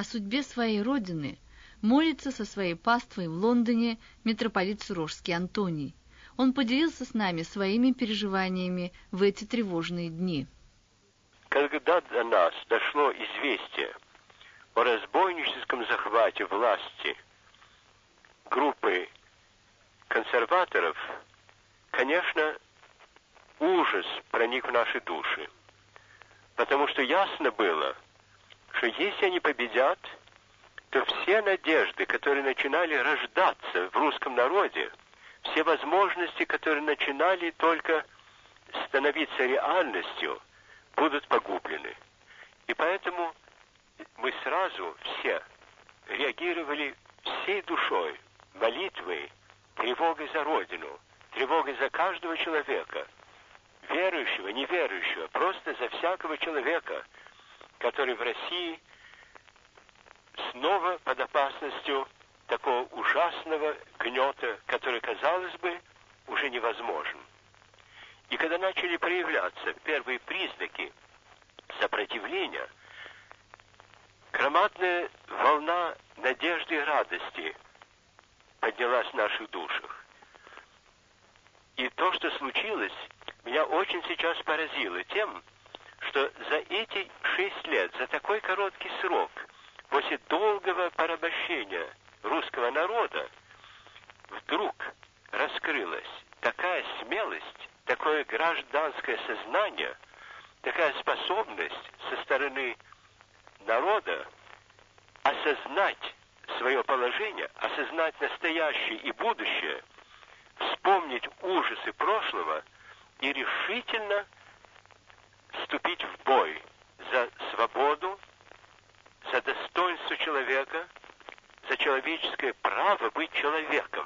о судьбе своей родины молится со своей паствой в Лондоне митрополит Сурожский Антоний. Он поделился с нами своими переживаниями в эти тревожные дни. Когда до нас дошло известие о разбойническом захвате власти группы консерваторов, конечно, ужас проник в наши души. Потому что ясно было, что если они победят, то все надежды, которые начинали рождаться в русском народе, все возможности, которые начинали только становиться реальностью, будут погублены. И поэтому мы сразу все реагировали всей душой, молитвой, тревогой за Родину, тревогой за каждого человека, верующего, неверующего, просто за всякого человека, который в России снова под опасностью такого ужасного гнета, который, казалось бы, уже невозможен. И когда начали проявляться первые признаки сопротивления, громадная волна надежды и радости поднялась в наших душах. И то, что случилось, меня очень сейчас поразило тем, за эти шесть лет, за такой короткий срок, после долгого порабощения русского народа вдруг раскрылась такая смелость, такое гражданское сознание, такая способность со стороны народа осознать свое положение, осознать настоящее и будущее, вспомнить ужасы прошлого и решительно вступить в бой за свободу, за достоинство человека – за человеческое право быть человеком.